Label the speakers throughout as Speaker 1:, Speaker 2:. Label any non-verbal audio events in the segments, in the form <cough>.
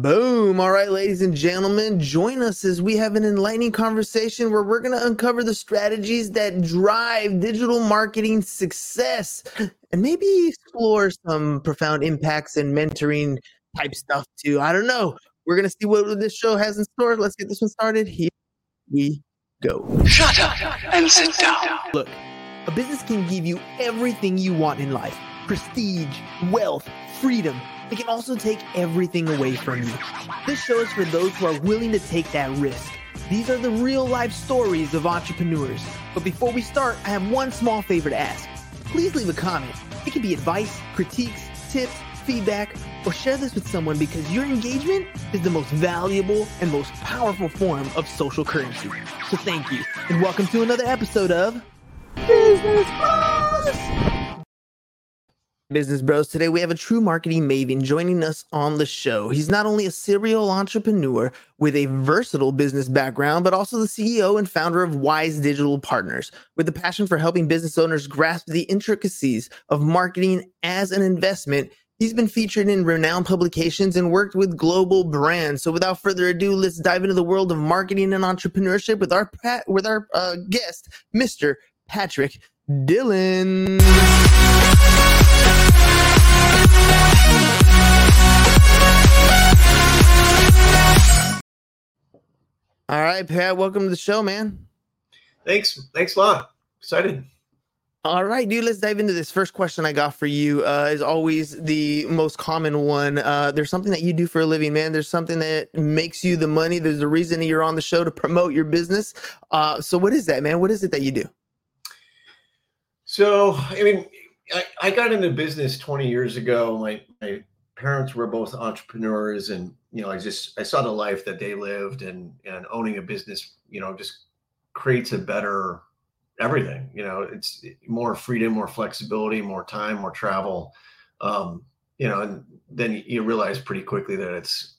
Speaker 1: Boom. All right, ladies and gentlemen, join us as we have an enlightening conversation where we're going to uncover the strategies that drive digital marketing success and maybe explore some profound impacts and mentoring type stuff too. I don't know. We're going to see what this show has in store. Let's get this one started. Here we go.
Speaker 2: Shut up and sit down.
Speaker 1: Look, a business can give you everything you want in life prestige, wealth, freedom it can also take everything away from you. This show is for those who are willing to take that risk. These are the real life stories of entrepreneurs. But before we start, I have one small favor to ask. Please leave a comment. It can be advice, critiques, tips, feedback, or share this with someone because your engagement is the most valuable and most powerful form of social currency. So thank you, and welcome to another episode of Business Bros. Business Bros. Today we have a true marketing maven joining us on the show. He's not only a serial entrepreneur with a versatile business background, but also the CEO and founder of Wise Digital Partners with a passion for helping business owners grasp the intricacies of marketing as an investment. He's been featured in renowned publications and worked with global brands. So without further ado, let's dive into the world of marketing and entrepreneurship with our pat- with our uh, guest, Mr. Patrick Dillon. All right, Pat, welcome to the show, man.
Speaker 3: Thanks. Thanks a lot. Excited.
Speaker 1: All right, dude, let's dive into this. First question I got for you uh, is always the most common one. Uh, there's something that you do for a living, man. There's something that makes you the money. There's a reason you're on the show to promote your business. Uh, so, what is that, man? What is it that you do?
Speaker 3: So, I mean, I, I got into business 20 years ago. My, my parents were both entrepreneurs and you know i just i saw the life that they lived and and owning a business you know just creates a better everything you know it's more freedom more flexibility more time more travel um you know and then you realize pretty quickly that it's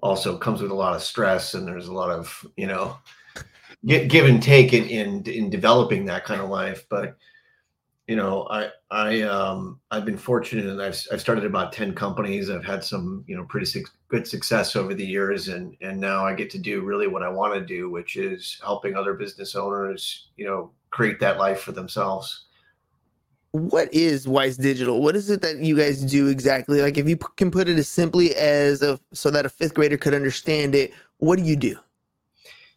Speaker 3: also comes with a lot of stress and there's a lot of you know give and take in in, in developing that kind of life but you know, I I um I've been fortunate and I've I've started about 10 companies. I've had some, you know, pretty su- good success over the years and and now I get to do really what I want to do, which is helping other business owners, you know, create that life for themselves.
Speaker 1: What is Wise Digital? What is it that you guys do exactly? Like if you p- can put it as simply as a so that a 5th grader could understand it, what do you do?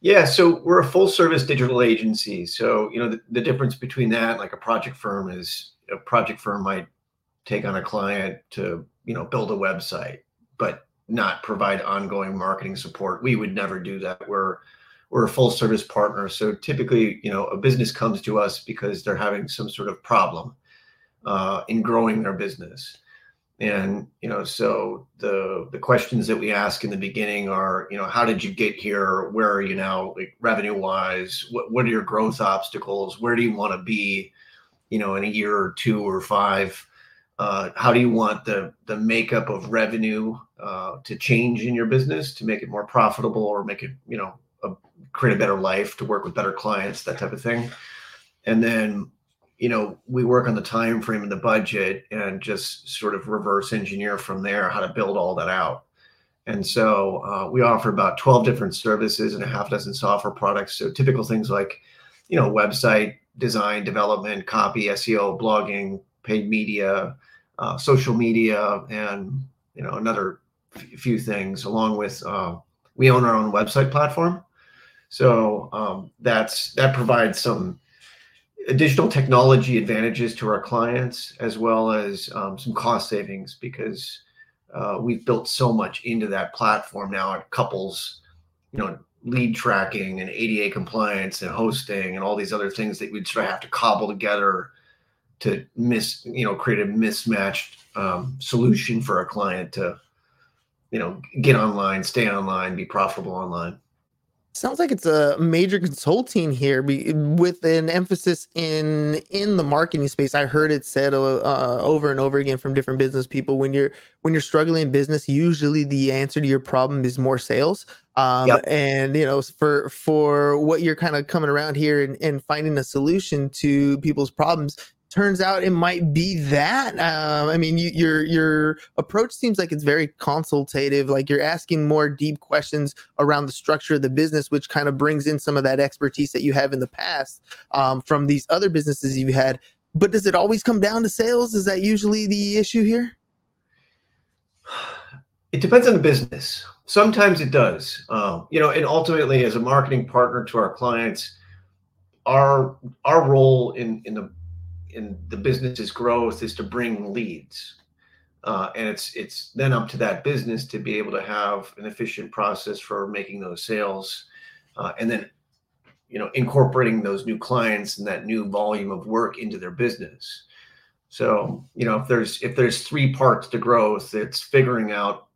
Speaker 3: Yeah, so we're a full service digital agency. So, you know, the, the difference between that, like a project firm, is a project firm might take on a client to, you know, build a website, but not provide ongoing marketing support. We would never do that. We're we're a full service partner. So typically, you know, a business comes to us because they're having some sort of problem uh, in growing their business and you know so the the questions that we ask in the beginning are you know how did you get here? Where are you now like revenue wise what, what are your growth obstacles? Where do you want to be you know in a year or two or five? Uh, how do you want the the makeup of revenue uh, to change in your business to make it more profitable or make it you know a, create a better life to work with better clients that type of thing? And then you know we work on the time frame and the budget and just sort of reverse engineer from there how to build all that out. And so uh, we offer about 12 different services and a half dozen software products. So typical things like you know website design development copy seo blogging paid media uh, social media and you know another f- few things along with uh, we own our own website platform. So um, that's that provides some additional technology advantages to our clients as well as um, some cost savings because uh, we've built so much into that platform now. It couples you know lead tracking and ada compliance and hosting and all these other things that we'd sort of have to cobble together to miss you know create a mismatched um, solution for a client to you know get online stay online be profitable online
Speaker 1: Sounds like it's a major consulting here be, with an emphasis in in the marketing space. I heard it said uh, uh, over and over again from different business people when you're when you're struggling in business, usually the answer to your problem is more sales. Um, yep. And you know, for for what you're kind of coming around here and, and finding a solution to people's problems, turns out it might be that. Um, I mean, you, your your approach seems like it's very consultative. Like you're asking more deep questions around the structure of the business, which kind of brings in some of that expertise that you have in the past um, from these other businesses you've had. But does it always come down to sales? Is that usually the issue here? <sighs>
Speaker 3: It depends on the business. Sometimes it does. Um, you know, and ultimately, as a marketing partner to our clients, our our role in in the in the business's growth is to bring leads. Uh, and it's it's then up to that business to be able to have an efficient process for making those sales, uh, and then you know incorporating those new clients and that new volume of work into their business. So you know if there's if there's three parts to growth, it's figuring out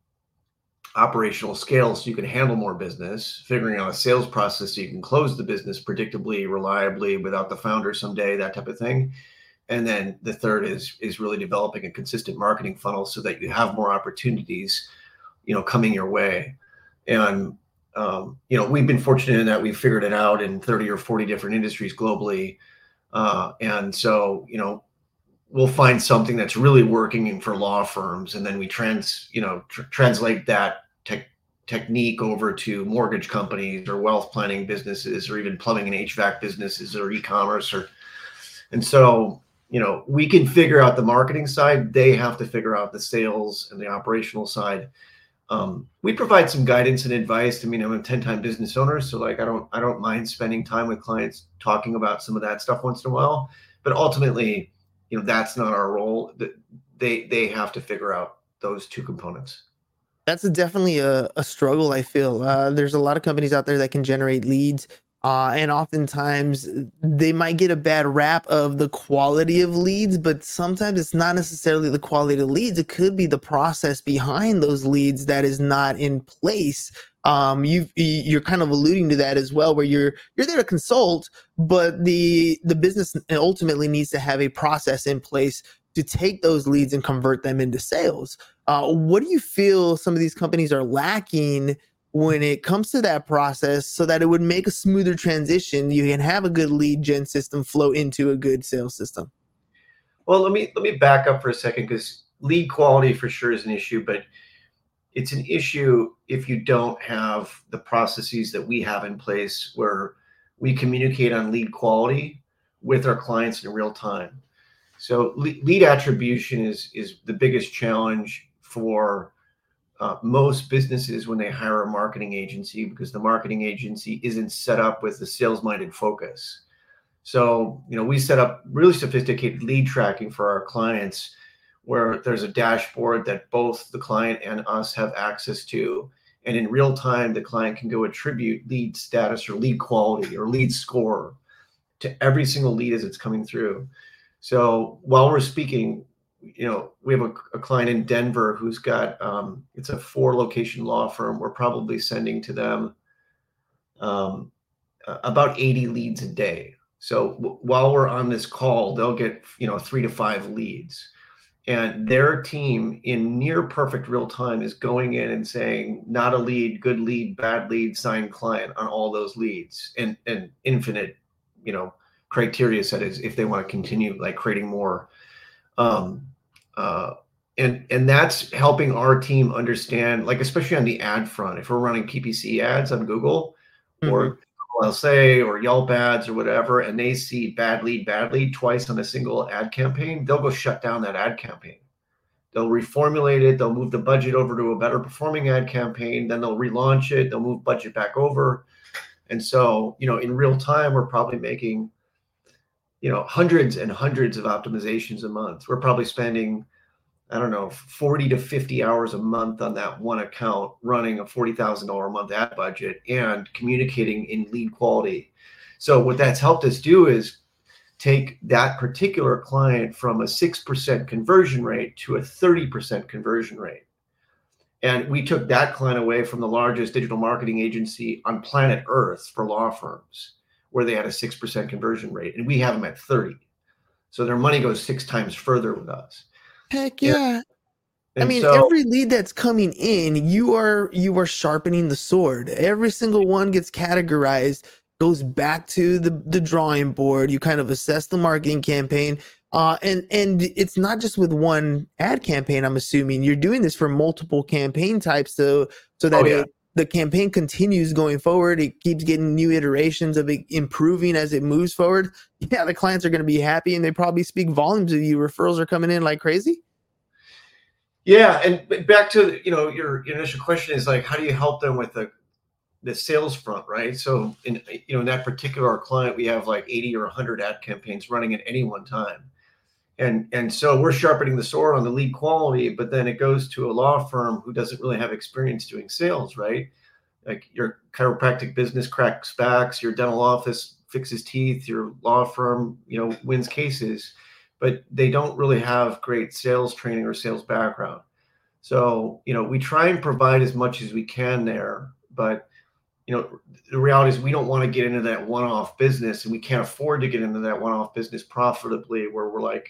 Speaker 3: operational scale so you can handle more business, figuring out a sales process so you can close the business predictably, reliably, without the founder someday, that type of thing and then the third is is really developing a consistent marketing funnel so that you have more opportunities you know coming your way. And um, you know we've been fortunate in that we've figured it out in 30 or 40 different industries globally. Uh, and so you know we'll find something that's really working for law firms and then we trans you know tr- translate that tech technique over to mortgage companies or wealth planning businesses or even plumbing and hvac businesses or e-commerce or and so you know, we can figure out the marketing side. They have to figure out the sales and the operational side. Um, we provide some guidance and advice. I mean, I'm a 10 time business owner, so like I don't I don't mind spending time with clients talking about some of that stuff once in a while. But ultimately, you know, that's not our role. They they have to figure out those two components.
Speaker 1: That's definitely a, a struggle. I feel uh, there's a lot of companies out there that can generate leads uh, and oftentimes they might get a bad rap of the quality of leads, but sometimes it's not necessarily the quality of leads. It could be the process behind those leads that is not in place. Um, you you're kind of alluding to that as well, where you're you're there to consult, but the the business ultimately needs to have a process in place to take those leads and convert them into sales. Uh, what do you feel some of these companies are lacking? When it comes to that process so that it would make a smoother transition you can have a good lead gen system flow into a good sales system.
Speaker 3: Well let me let me back up for a second because lead quality for sure is an issue but it's an issue if you don't have the processes that we have in place where we communicate on lead quality with our clients in real time. So lead attribution is is the biggest challenge for uh, most businesses when they hire a marketing agency because the marketing agency isn't set up with a sales minded focus. So, you know, we set up really sophisticated lead tracking for our clients where there's a dashboard that both the client and us have access to. And in real time, the client can go attribute lead status or lead quality or lead score to every single lead as it's coming through. So while we're speaking, you know, we have a, a client in Denver who's got um, it's a four location law firm. We're probably sending to them um, about 80 leads a day. So w- while we're on this call, they'll get you know three to five leads, and their team in near perfect real time is going in and saying not a lead, good lead, bad lead, signed client on all those leads, and and infinite, you know, criteria set is if they want to continue like creating more. Um, uh, and and that's helping our team understand, like especially on the ad front, if we're running PPC ads on Google mm-hmm. or I'll say or Yelp ads or whatever, and they see bad lead, bad lead twice on a single ad campaign, they'll go shut down that ad campaign. They'll reformulate it, they'll move the budget over to a better performing ad campaign, then they'll relaunch it, they'll move budget back over. And so, you know, in real time, we're probably making you know hundreds and hundreds of optimizations a month. We're probably spending i don't know 40 to 50 hours a month on that one account running a $40000 a month ad budget and communicating in lead quality. So what that's helped us do is take that particular client from a 6% conversion rate to a 30% conversion rate. And we took that client away from the largest digital marketing agency on planet earth for law firms where they had a 6% conversion rate and we have them at 30 so their money goes six times further with us
Speaker 1: heck yeah I mean, so, every lead that's coming in, you are you are sharpening the sword. Every single one gets categorized, goes back to the the drawing board. You kind of assess the marketing campaign, Uh, and and it's not just with one ad campaign. I'm assuming you're doing this for multiple campaign types, so so that
Speaker 3: Oh, yeah.
Speaker 1: it, the campaign continues going forward. It keeps getting new iterations of it improving as it moves forward. Yeah, the clients are going to be happy, and they probably speak volumes of you. Referrals are coming in like crazy.
Speaker 3: Yeah, and back to you know your, your initial question is like, how do you help them with the the sales front, right? So in you know in that particular client, we have like eighty or hundred ad campaigns running at any one time, and and so we're sharpening the sword on the lead quality, but then it goes to a law firm who doesn't really have experience doing sales, right? Like your chiropractic business cracks backs, your dental office fixes teeth, your law firm you know wins cases but they don't really have great sales training or sales background. So, you know, we try and provide as much as we can there, but you know, the reality is we don't want to get into that one-off business and we can't afford to get into that one-off business profitably where we're like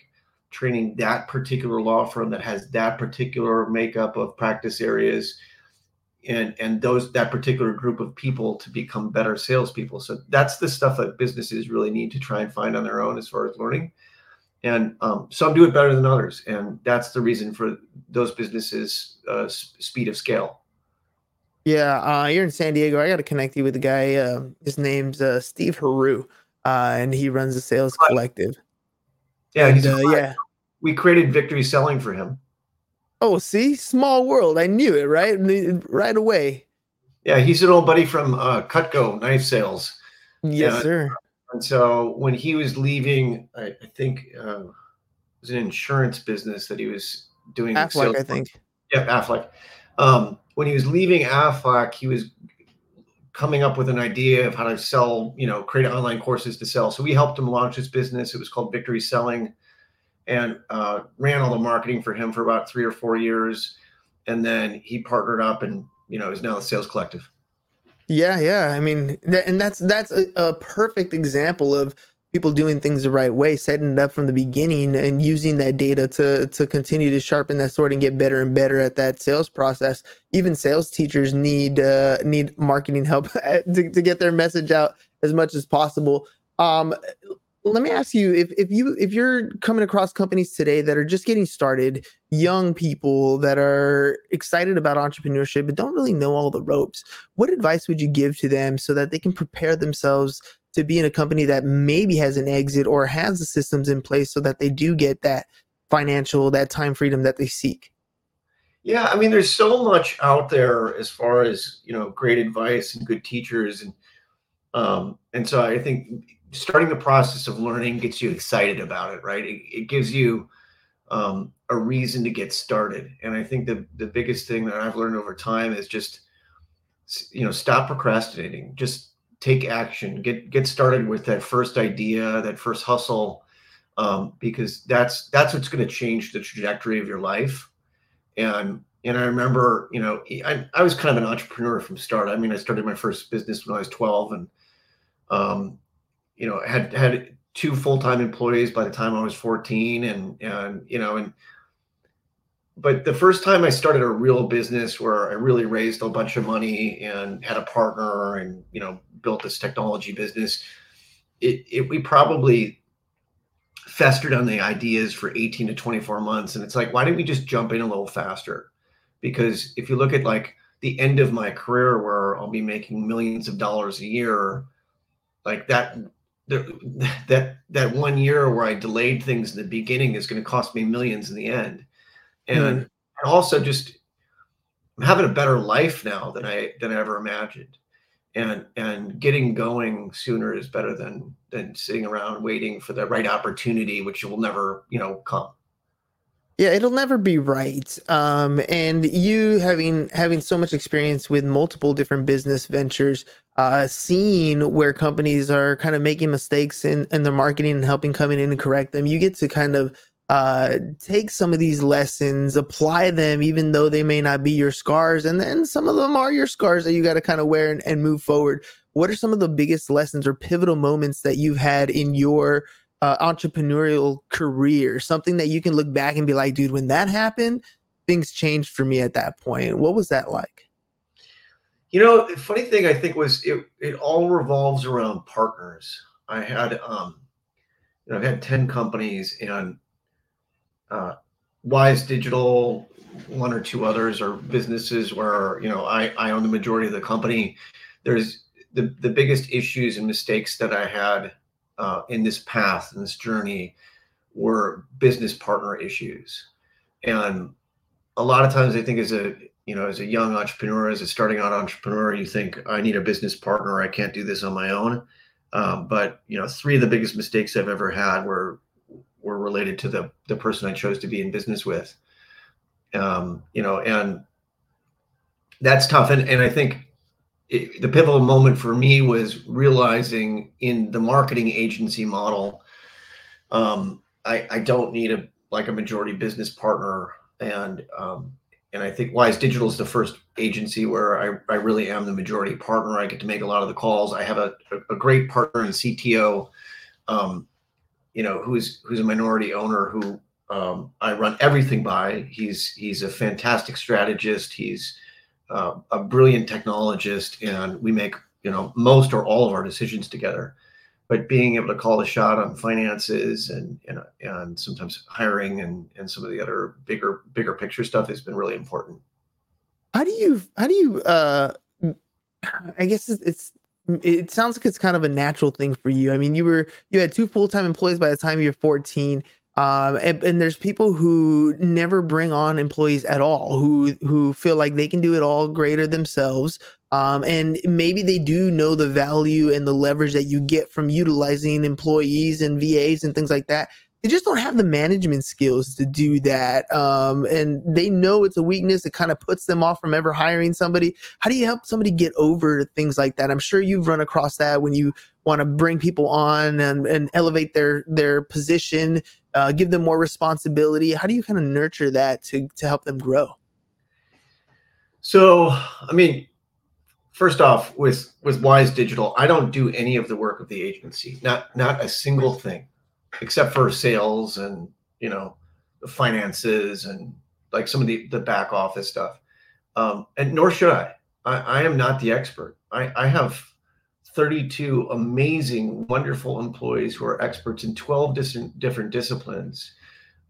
Speaker 3: training that particular law firm that has that particular makeup of practice areas and and those that particular group of people to become better salespeople. So that's the stuff that businesses really need to try and find on their own as far as learning and um, some do it better than others and that's the reason for those businesses uh, speed of scale
Speaker 1: Yeah, uh, you're in San Diego. I got to connect you with a guy. Uh, his name's uh, Steve Haru, uh, and he runs the Sales Collective.
Speaker 3: Yeah
Speaker 1: And,
Speaker 3: he's
Speaker 1: uh, yeah.
Speaker 3: we created victory selling for him
Speaker 1: Oh, see, small world. I knew it right, right away.
Speaker 3: yeah he's an old buddy from uh, cutco knife sales
Speaker 1: Yes, sir.
Speaker 3: and so when he was leaving i, I think uh, it was an insurance business that he was doing
Speaker 1: Aflac,
Speaker 3: sales
Speaker 1: I think.
Speaker 3: Yeah, Aflac. Um, when he was leaving Aflac, he was coming up with an idea of how to sell, you know, create online courses to sell. So we helped him launch his business. It was called Victory Selling, and uh, ran all the marketing for him for about three or four years, and then he partnered up and you know is now the Sales Collective.
Speaker 1: Yeah, yeah. I mean, th- and that's that's a, a perfect example of people doing things the right way, setting it up from the beginning, and using that data to to continue to sharpen that sword and get better and better at that sales process. Even sales teachers need uh, need marketing help <laughs> to, to get their message out as much as possible. Um, let me ask you if if you if you're coming across companies today that are just getting started, young people that are excited about entrepreneurship but don't really know all the ropes what advice would you give to them so that they can prepare themselves to be in a company that maybe has an exit or has the systems in place so that they do get that financial that time freedom that they seek.
Speaker 3: Yeah, I mean, there's so much out there as far as you know, great advice and good teachers, and um, and so I think starting the process of learning gets you excited about it, right? It, it gives you um, a reason to get started, and I think the the biggest thing that I've learned over time is just you know stop procrastinating, just take action, get get started with that first idea, that first hustle, um, because that's that's what's going to change the trajectory of your life and and I remember, you know, I, I was kind of an entrepreneur from start. I mean, I started my first business when I was 12 and, um, you know, had, had two full-time employees by the time I was 14 and, and, you know, and, but the first time I started a real business where I really raised a bunch of money and had a partner and, you know, built this technology business, it, it we probably festered on the ideas for 18 to 24 months. And it's like, why didn't we just jump in a little faster? Because if you look at like the end of my career where I'll be making millions of dollars a year, like that, that, that one year where I delayed things in the beginning is going to cost me millions in the end. And, and also just I'm having a better life now than I, than I ever imagined. And and getting going sooner is better than than sitting around waiting for the right opportunity which will never you know come.
Speaker 1: Yeah it'll never be right. Um and you having having so much experience with multiple different business ventures uh seeing where companies are kind of making mistakes in in their marketing and helping come in and correct them you get to kind of uh, take some of these lessons, apply them, even though they may not be your scars. And then some of them are your scars that you got to kind of wear and, and, move forward. What are some of the biggest lessons or pivotal moments that you've had in your uh, entrepreneurial career? Something that you can look back and be like, dude, when that happened, things changed for me at that point. What was that like?
Speaker 3: You know, the funny thing I think was it, it all revolves around partners. I had, um, you know, I've had 10 companies and uh, Wise Digital, one or two others are businesses where, you know, I, I own the majority of the company. There's the, the biggest issues and mistakes that I had uh, in this path, in this journey, were business partner issues. And a lot of times I think as a you know, as a young entrepreneur, as a starting out entrepreneur, you think I need a business partner. I can't do this on my own. Um, but you know, three of the biggest mistakes I've ever had were were related to the the person I chose to be in business with. Um, you know, and that's tough. And and I think it, the pivotal moment for me was realizing in the marketing agency model, um, I I don't need a like a majority business partner, and um, and I think Wise Digital is the first agency where I, I really am the majority partner. I get to make a lot of the calls. I have a, a, great partner in CTO, um, you know, who's who's a minority owner who um, I run everything by. He's he's a fantastic strategist. He's uh, a brilliant technologist, and we make you know most or all of our decisions together. But being able to call the shot on finances and and, and sometimes hiring and and some of the other bigger bigger picture stuff has been really important.
Speaker 1: How do you how do you uh I guess it's, it's it sounds like it's kind of a natural thing for you. I mean, you were you had two full time employees by the time you were 14. Um, and, and, there's people who never bring on employees at all, who who feel like they can do it all greater themselves. Um, and maybe they do know the value and the leverage that you get from utilizing employees and VAs and things like that they just don't have the management skills to do that. Um, and they know it's a weakness. It kind of puts them off from ever hiring somebody. How do you help somebody get over things like that? I'm sure you've run across that when you want to bring people on and, and elevate their their position, uh, give them more responsibility. How do you kind of nurture that to to help them grow?
Speaker 3: So, I mean, first off, with with Wise Digital, I don't do any of the work of the agency. Not not a single thing except for sales and you know the finances and like some of the the back office stuff. Um, and nor should I. I. I am not the expert. I, I have 32 amazing, wonderful employees who are experts in 12 different different disciplines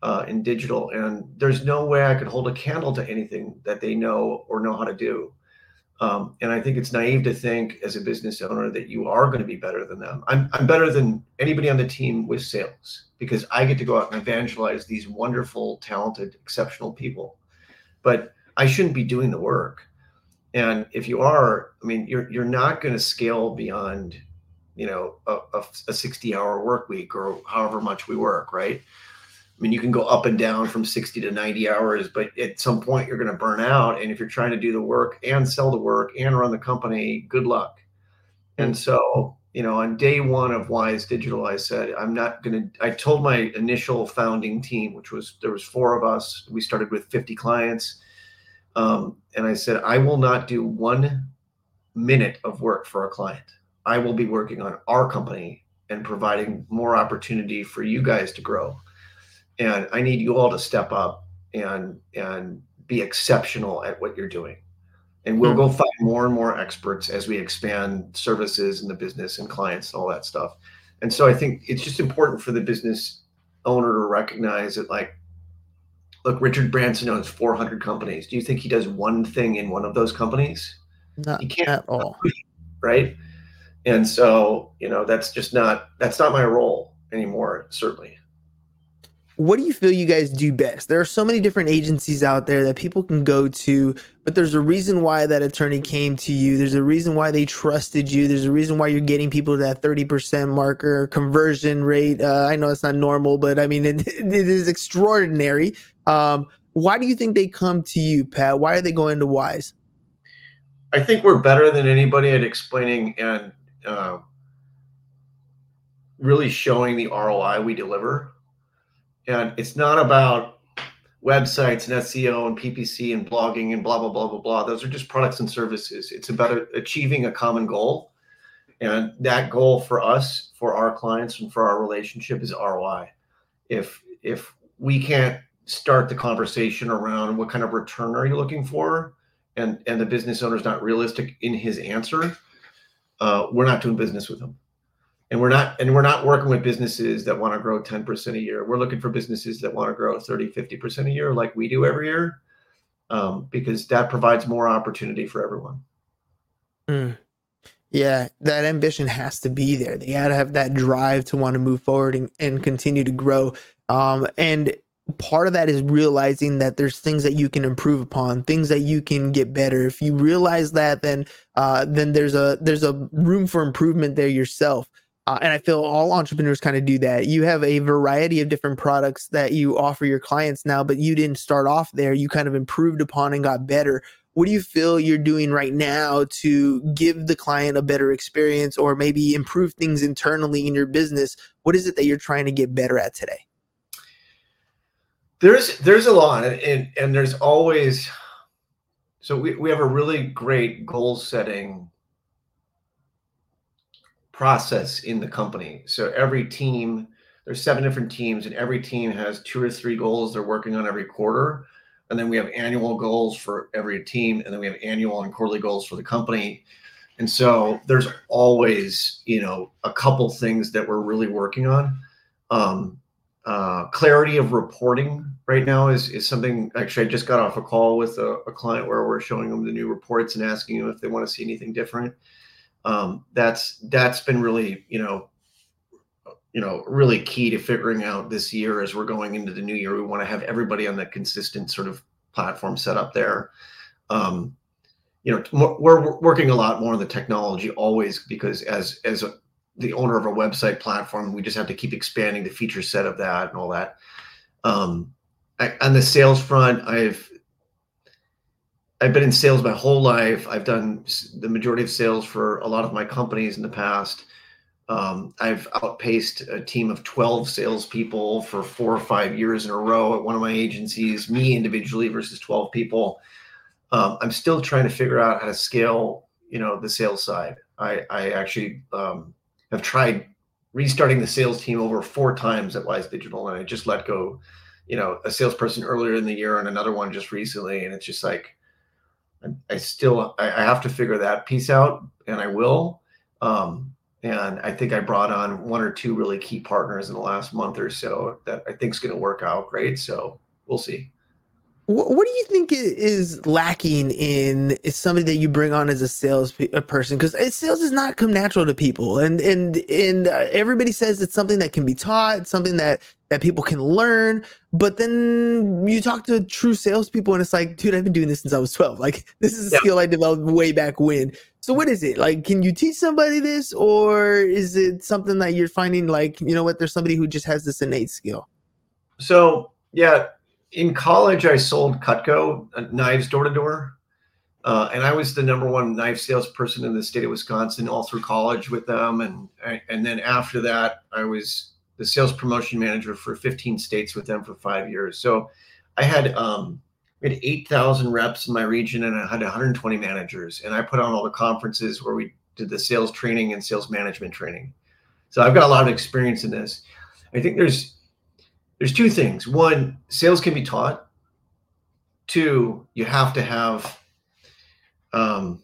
Speaker 3: uh, in digital, and there's no way I could hold a candle to anything that they know or know how to do. Um, and I think it's naive to think as a business owner that you are going to be better than them. I'm, I'm better than anybody on the team with sales because I get to go out and evangelize these wonderful, talented, exceptional people. But I shouldn't be doing the work. And if you are, I mean, you're you're not going to scale beyond, you know, a, a, a 60 hour work week or however much we work, right? I mean, you can go up and down from 60 to 90 hours, but at some point you're going to burn out. And if you're trying to do the work and sell the work and run the company, good luck. And so, you know, on day one of Wise Digital, I said, I'm not going to, I told my initial founding team, which was, there was four of us. We started with 50 clients. Um, and I said, I will not do one minute of work for a client. I will be working on our company and providing more opportunity for you guys to grow and I need you all to step up and and be exceptional at what you're doing. And we'll hmm. go find more and more experts as we expand services and the business and clients and all that stuff. And so I think it's just important for the business owner to recognize that like look, Richard Branson owns 400 companies. Do you think he does one thing in one of those companies?
Speaker 1: Not he can't at all. <laughs>
Speaker 3: Right. And so, you know, that's just not that's not my role anymore, certainly
Speaker 1: what do you feel you guys do best? There are so many different agencies out there that people can go to, but there's a reason why that attorney came to you. There's a reason why they trusted you. There's a reason why you're getting people to that 30% marker conversion rate. Uh, I know it's not normal, but I mean, <laughs> it, it is extraordinary. Um, why do you think they come to you, Pat? Why are they going to Wise?
Speaker 3: I think we're better than anybody at explaining and uh, really showing the ROI we deliver and it's not about websites and SEO and PPC and blogging and blah blah blah blah blah. Those are just products and services. It's about achieving a common goal, and that goal for us, for our clients, and for our relationship is ROI. If if we can't start the conversation around what kind of return are you looking for, and and the business owner is not realistic in his answer, uh, we're not doing business with them. And we're not and we're not working with businesses that want to grow 10% a year. We're looking for businesses that want to grow 30 50% a year like we do every year um, because that provides more opportunity for everyone.
Speaker 1: Mm. yeah that ambition has to be there. They got to have that drive to want to move forward and, and continue to grow. Um, and part of that is realizing that there's things that you can improve upon things that you can get better. If you realize that then uh, then there's a there's a room for improvement there yourself uh, and I feel all entrepreneurs kind of do that. You have a variety of different products that you offer your clients now, but you didn't start off there. You kind of improved upon and got better. What do you feel you're doing right now to give the client a better experience or maybe improve things internally in your business? What is it that you're trying to get better at today?
Speaker 3: There's there's a lot and and there's always so we, we have a really great goal setting process in the company. So every team, there's seven different teams, and every team has two or three goals they're working on every quarter. And then we have annual goals for every team, and then we have annual and quarterly goals for the company. And so there's always, you know, a couple things that we're really working on. Um, uh, clarity of reporting right now is is something. Actually, I just got off a call with a, a client where we're showing them the new reports and asking them if they want to see anything different um, that's that's been really you know you know really key to figuring out this year as we're going into the new year. We want to have everybody on that consistent sort of platform set up there. Um, you know we're working a lot more on the technology always because as as a, the owner of a website platform we just have to keep expanding the feature set of that and all that. Um, I, on the sales front i've I've been in sales my whole life. I've done the majority of sales for a lot of my companies in the past. Um, I've outpaced a team of 12 salespeople for four or five years in a row at one of my agencies, me individually versus 12 people. Um, I'm still trying to figure out how to scale, you know, the sales side. I, I actually um, have tried restarting the sales team over four times at Wise Digital, and I just let go, you know, a salesperson earlier in the year and another one just recently, and it's just like I, still I, I, have to figure that piece out, and I will. Um, and I think I brought on one or two really key partners in the last month or so that I think is going to work out great. So we'll see.
Speaker 1: What do you think is lacking in is somebody that you bring on as a sales person? Because sales does not come natural to people, and and and uh, everybody says it's something that can be taught, something that that people can learn. But then you talk to true salespeople, and it's like, dude, I've been doing this since I was twelve. Like <laughs> this is a skill I developed way back when. So what is it like? Can you teach somebody this, or is it something that you're finding like you know what? There's somebody who just has this innate skill.
Speaker 3: So yeah, in college, I sold Cutco uh, knives door to door. Uh, and I was the number one knife salesperson in the state of Wisconsin all through college with them. And, and then after that, I was the sales promotion manager for 15 states with them for five years. So I had, um, we had 8,000 reps in my region and I had 120 managers. And I put on all the conferences where we did the sales training and sales management training. So I've got a lot of experience in this. I think there's there's two things. One, sales can be taught. Two, you have to have um,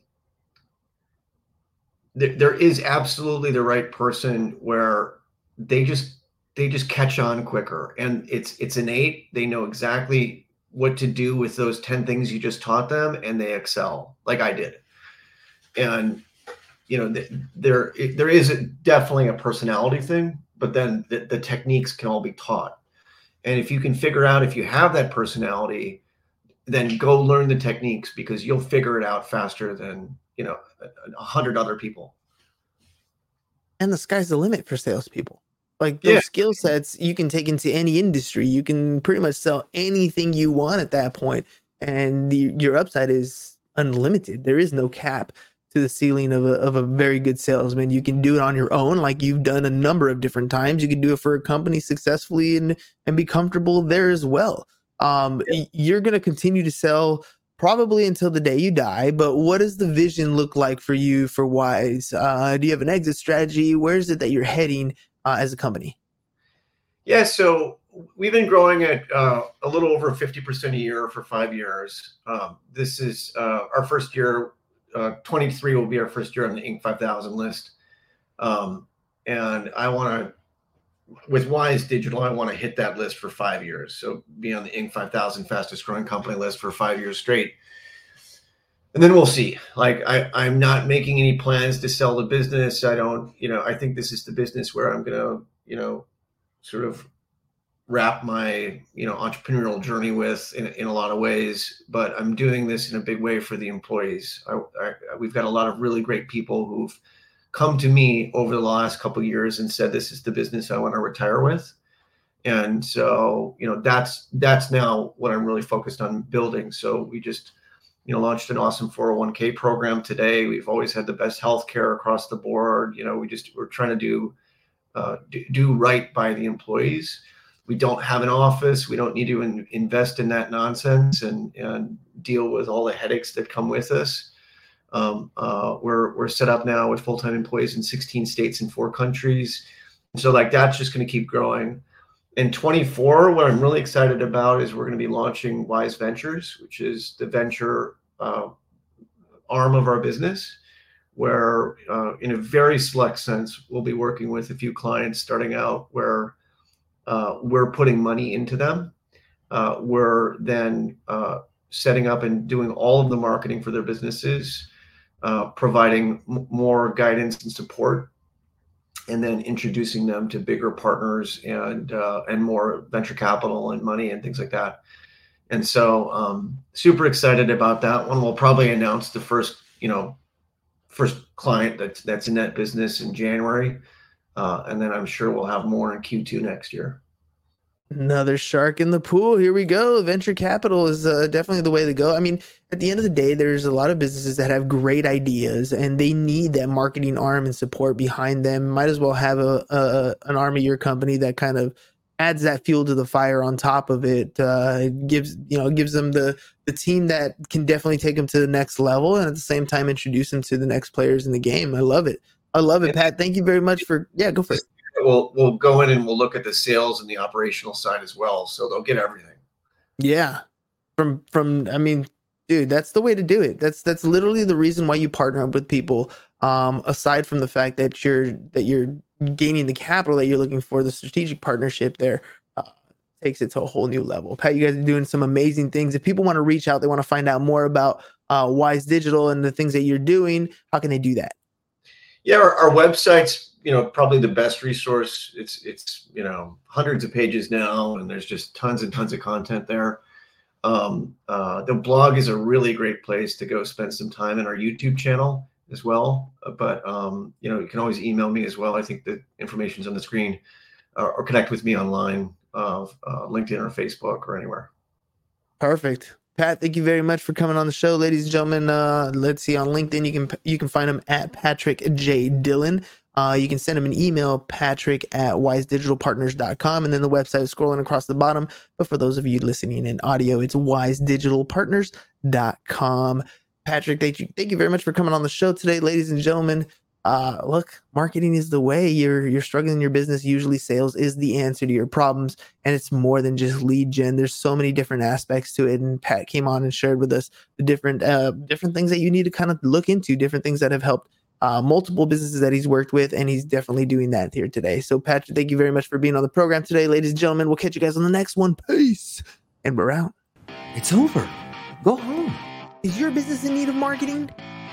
Speaker 3: th- there is absolutely the right person where they just they just catch on quicker and it's it's innate they know exactly what to do with those 10 things you just taught them and they excel like i did and you know th- there there is definitely a personality thing but then the, the techniques can all be taught and if you can figure out if you have that personality, then go learn the techniques because you'll figure it out faster than you know a hundred other people.
Speaker 1: And the sky's the limit for salespeople. Like those yeah. skill sets you can take into any industry. You can pretty much sell anything you want at that point, and the, your upside is unlimited. There is no cap to the ceiling of a, of a very good salesman. You can do it on your own, like you've done a number of different times. You can do it for a company successfully and and be comfortable there as well. Um, yeah. You're going to continue to sell probably until the day you die. But what does the vision look like for you for Wise? Uh, do you have an exit strategy? Where is it that you're heading uh, as a company?
Speaker 3: Yeah, so we've been growing at uh, a little over 50% a year for five years. Um, this is uh, our first year uh, 23 will be our first year on the Inc. 5000 list. Um, and I want to with Wise Digital, I want to hit that list for five years. So be on the Inc. 5000 fastest growing company list for five years straight. And then we'll see. Like I, I'm not making any plans to sell the business. I don't, you know, I think this is the business where I'm gonna, you know, sort of wrap my, you know, entrepreneurial journey with in, in a lot of ways. But I'm doing this in a big way for the employees. I, I, we've got a lot of really great people who've come to me over the last couple years and said this is the business I want to retire with. And so, you know, that's that's now what I'm really focused on building. So we just, you know, launched an awesome 401k program today. We've always had the best healthcare across the board. You know, we just we're trying to do uh, do, do right by the employees. We don't have an office. We don't need to in, invest in that nonsense and and deal with all the headaches that come with us. Um, uh, we're we're set up now with full time employees in 16 states and four countries. So like that's just going to keep growing. In 24, what I'm really excited about is we're going to be launching Wise Ventures, which is the venture uh, arm of our business, where uh, in a very select sense we'll be working with a few clients starting out where uh, we're putting money into them. Uh, we're then uh, setting up and doing all of the marketing for their businesses uh, providing m- more guidance and support, and then introducing them to bigger partners and uh, and more venture capital and money and things like that. And so, um, super excited about that one. We'll probably announce the first, you know, first client that's that's in that business in January, uh, and then I'm sure we'll have more in Q2 next year.
Speaker 1: Another shark in the pool. Here we go. Venture capital is uh, definitely the way to go. I mean, at the end of the day, there's a lot of businesses that have great ideas and they need that marketing arm and support behind them. Might as well have a, a an arm of your company that kind of adds that fuel to the fire on top of it. Uh, gives you know gives them the the team that can definitely take them to the next level and at the same time introduce them to the next players in the game. I love it. I love it, Pat. Thank you very much for yeah. Go for it
Speaker 3: we'll we'll go in and we'll look at the sales and the operational side as well. So they'll get everything.
Speaker 1: Yeah. From from I mean, dude, that's the way to do it. That's that's literally the reason why you partner up with people. Um, aside from the fact that you're that you're gaining the capital that you're looking for, the strategic partnership there uh, takes it to a whole new level. Pat, you guys are doing some amazing things. If people want to reach out, they want to find out more about uh, Wise Digital and the things that you're doing. How can they do that?
Speaker 3: Yeah, our, our website's you know probably the best resource. It's it's you know hundreds of pages now and there's just tons and tons of content there. Um, uh, the blog is a really great place to go spend some time in our youtube channel as well. But um, you know you can always email me as well. I think the information's on the screen uh, or connect with me online uh, linkedin or facebook or anywhere.
Speaker 1: Perfect Pat, thank you very much for coming on the show, ladies and gentlemen. Uh, let's see on LinkedIn, you can you can find him at Patrick J Dillon. Uh, you can send him an email, patrick at wisedigitalpartners.com. And then the website is scrolling across the bottom. But for those of you listening in audio, it's wisedigitalpartners.com. Patrick, thank you, thank you very much for coming on the show today, ladies and gentlemen. Uh, look, marketing is the way. You're you're struggling in your business. Usually, sales is the answer to your problems, and it's more than just lead gen. There's so many different aspects to it. And Pat came on and shared with us the different uh, different things that you need to kind of look into, different things that have helped uh, multiple businesses that he's worked with, and he's definitely doing that here today. So, Patrick, thank you very much for being on the program today, ladies and gentlemen. We'll catch you guys on the next one. Peace, and we're out.
Speaker 4: It's over. Go home.
Speaker 1: Is your business in need of marketing?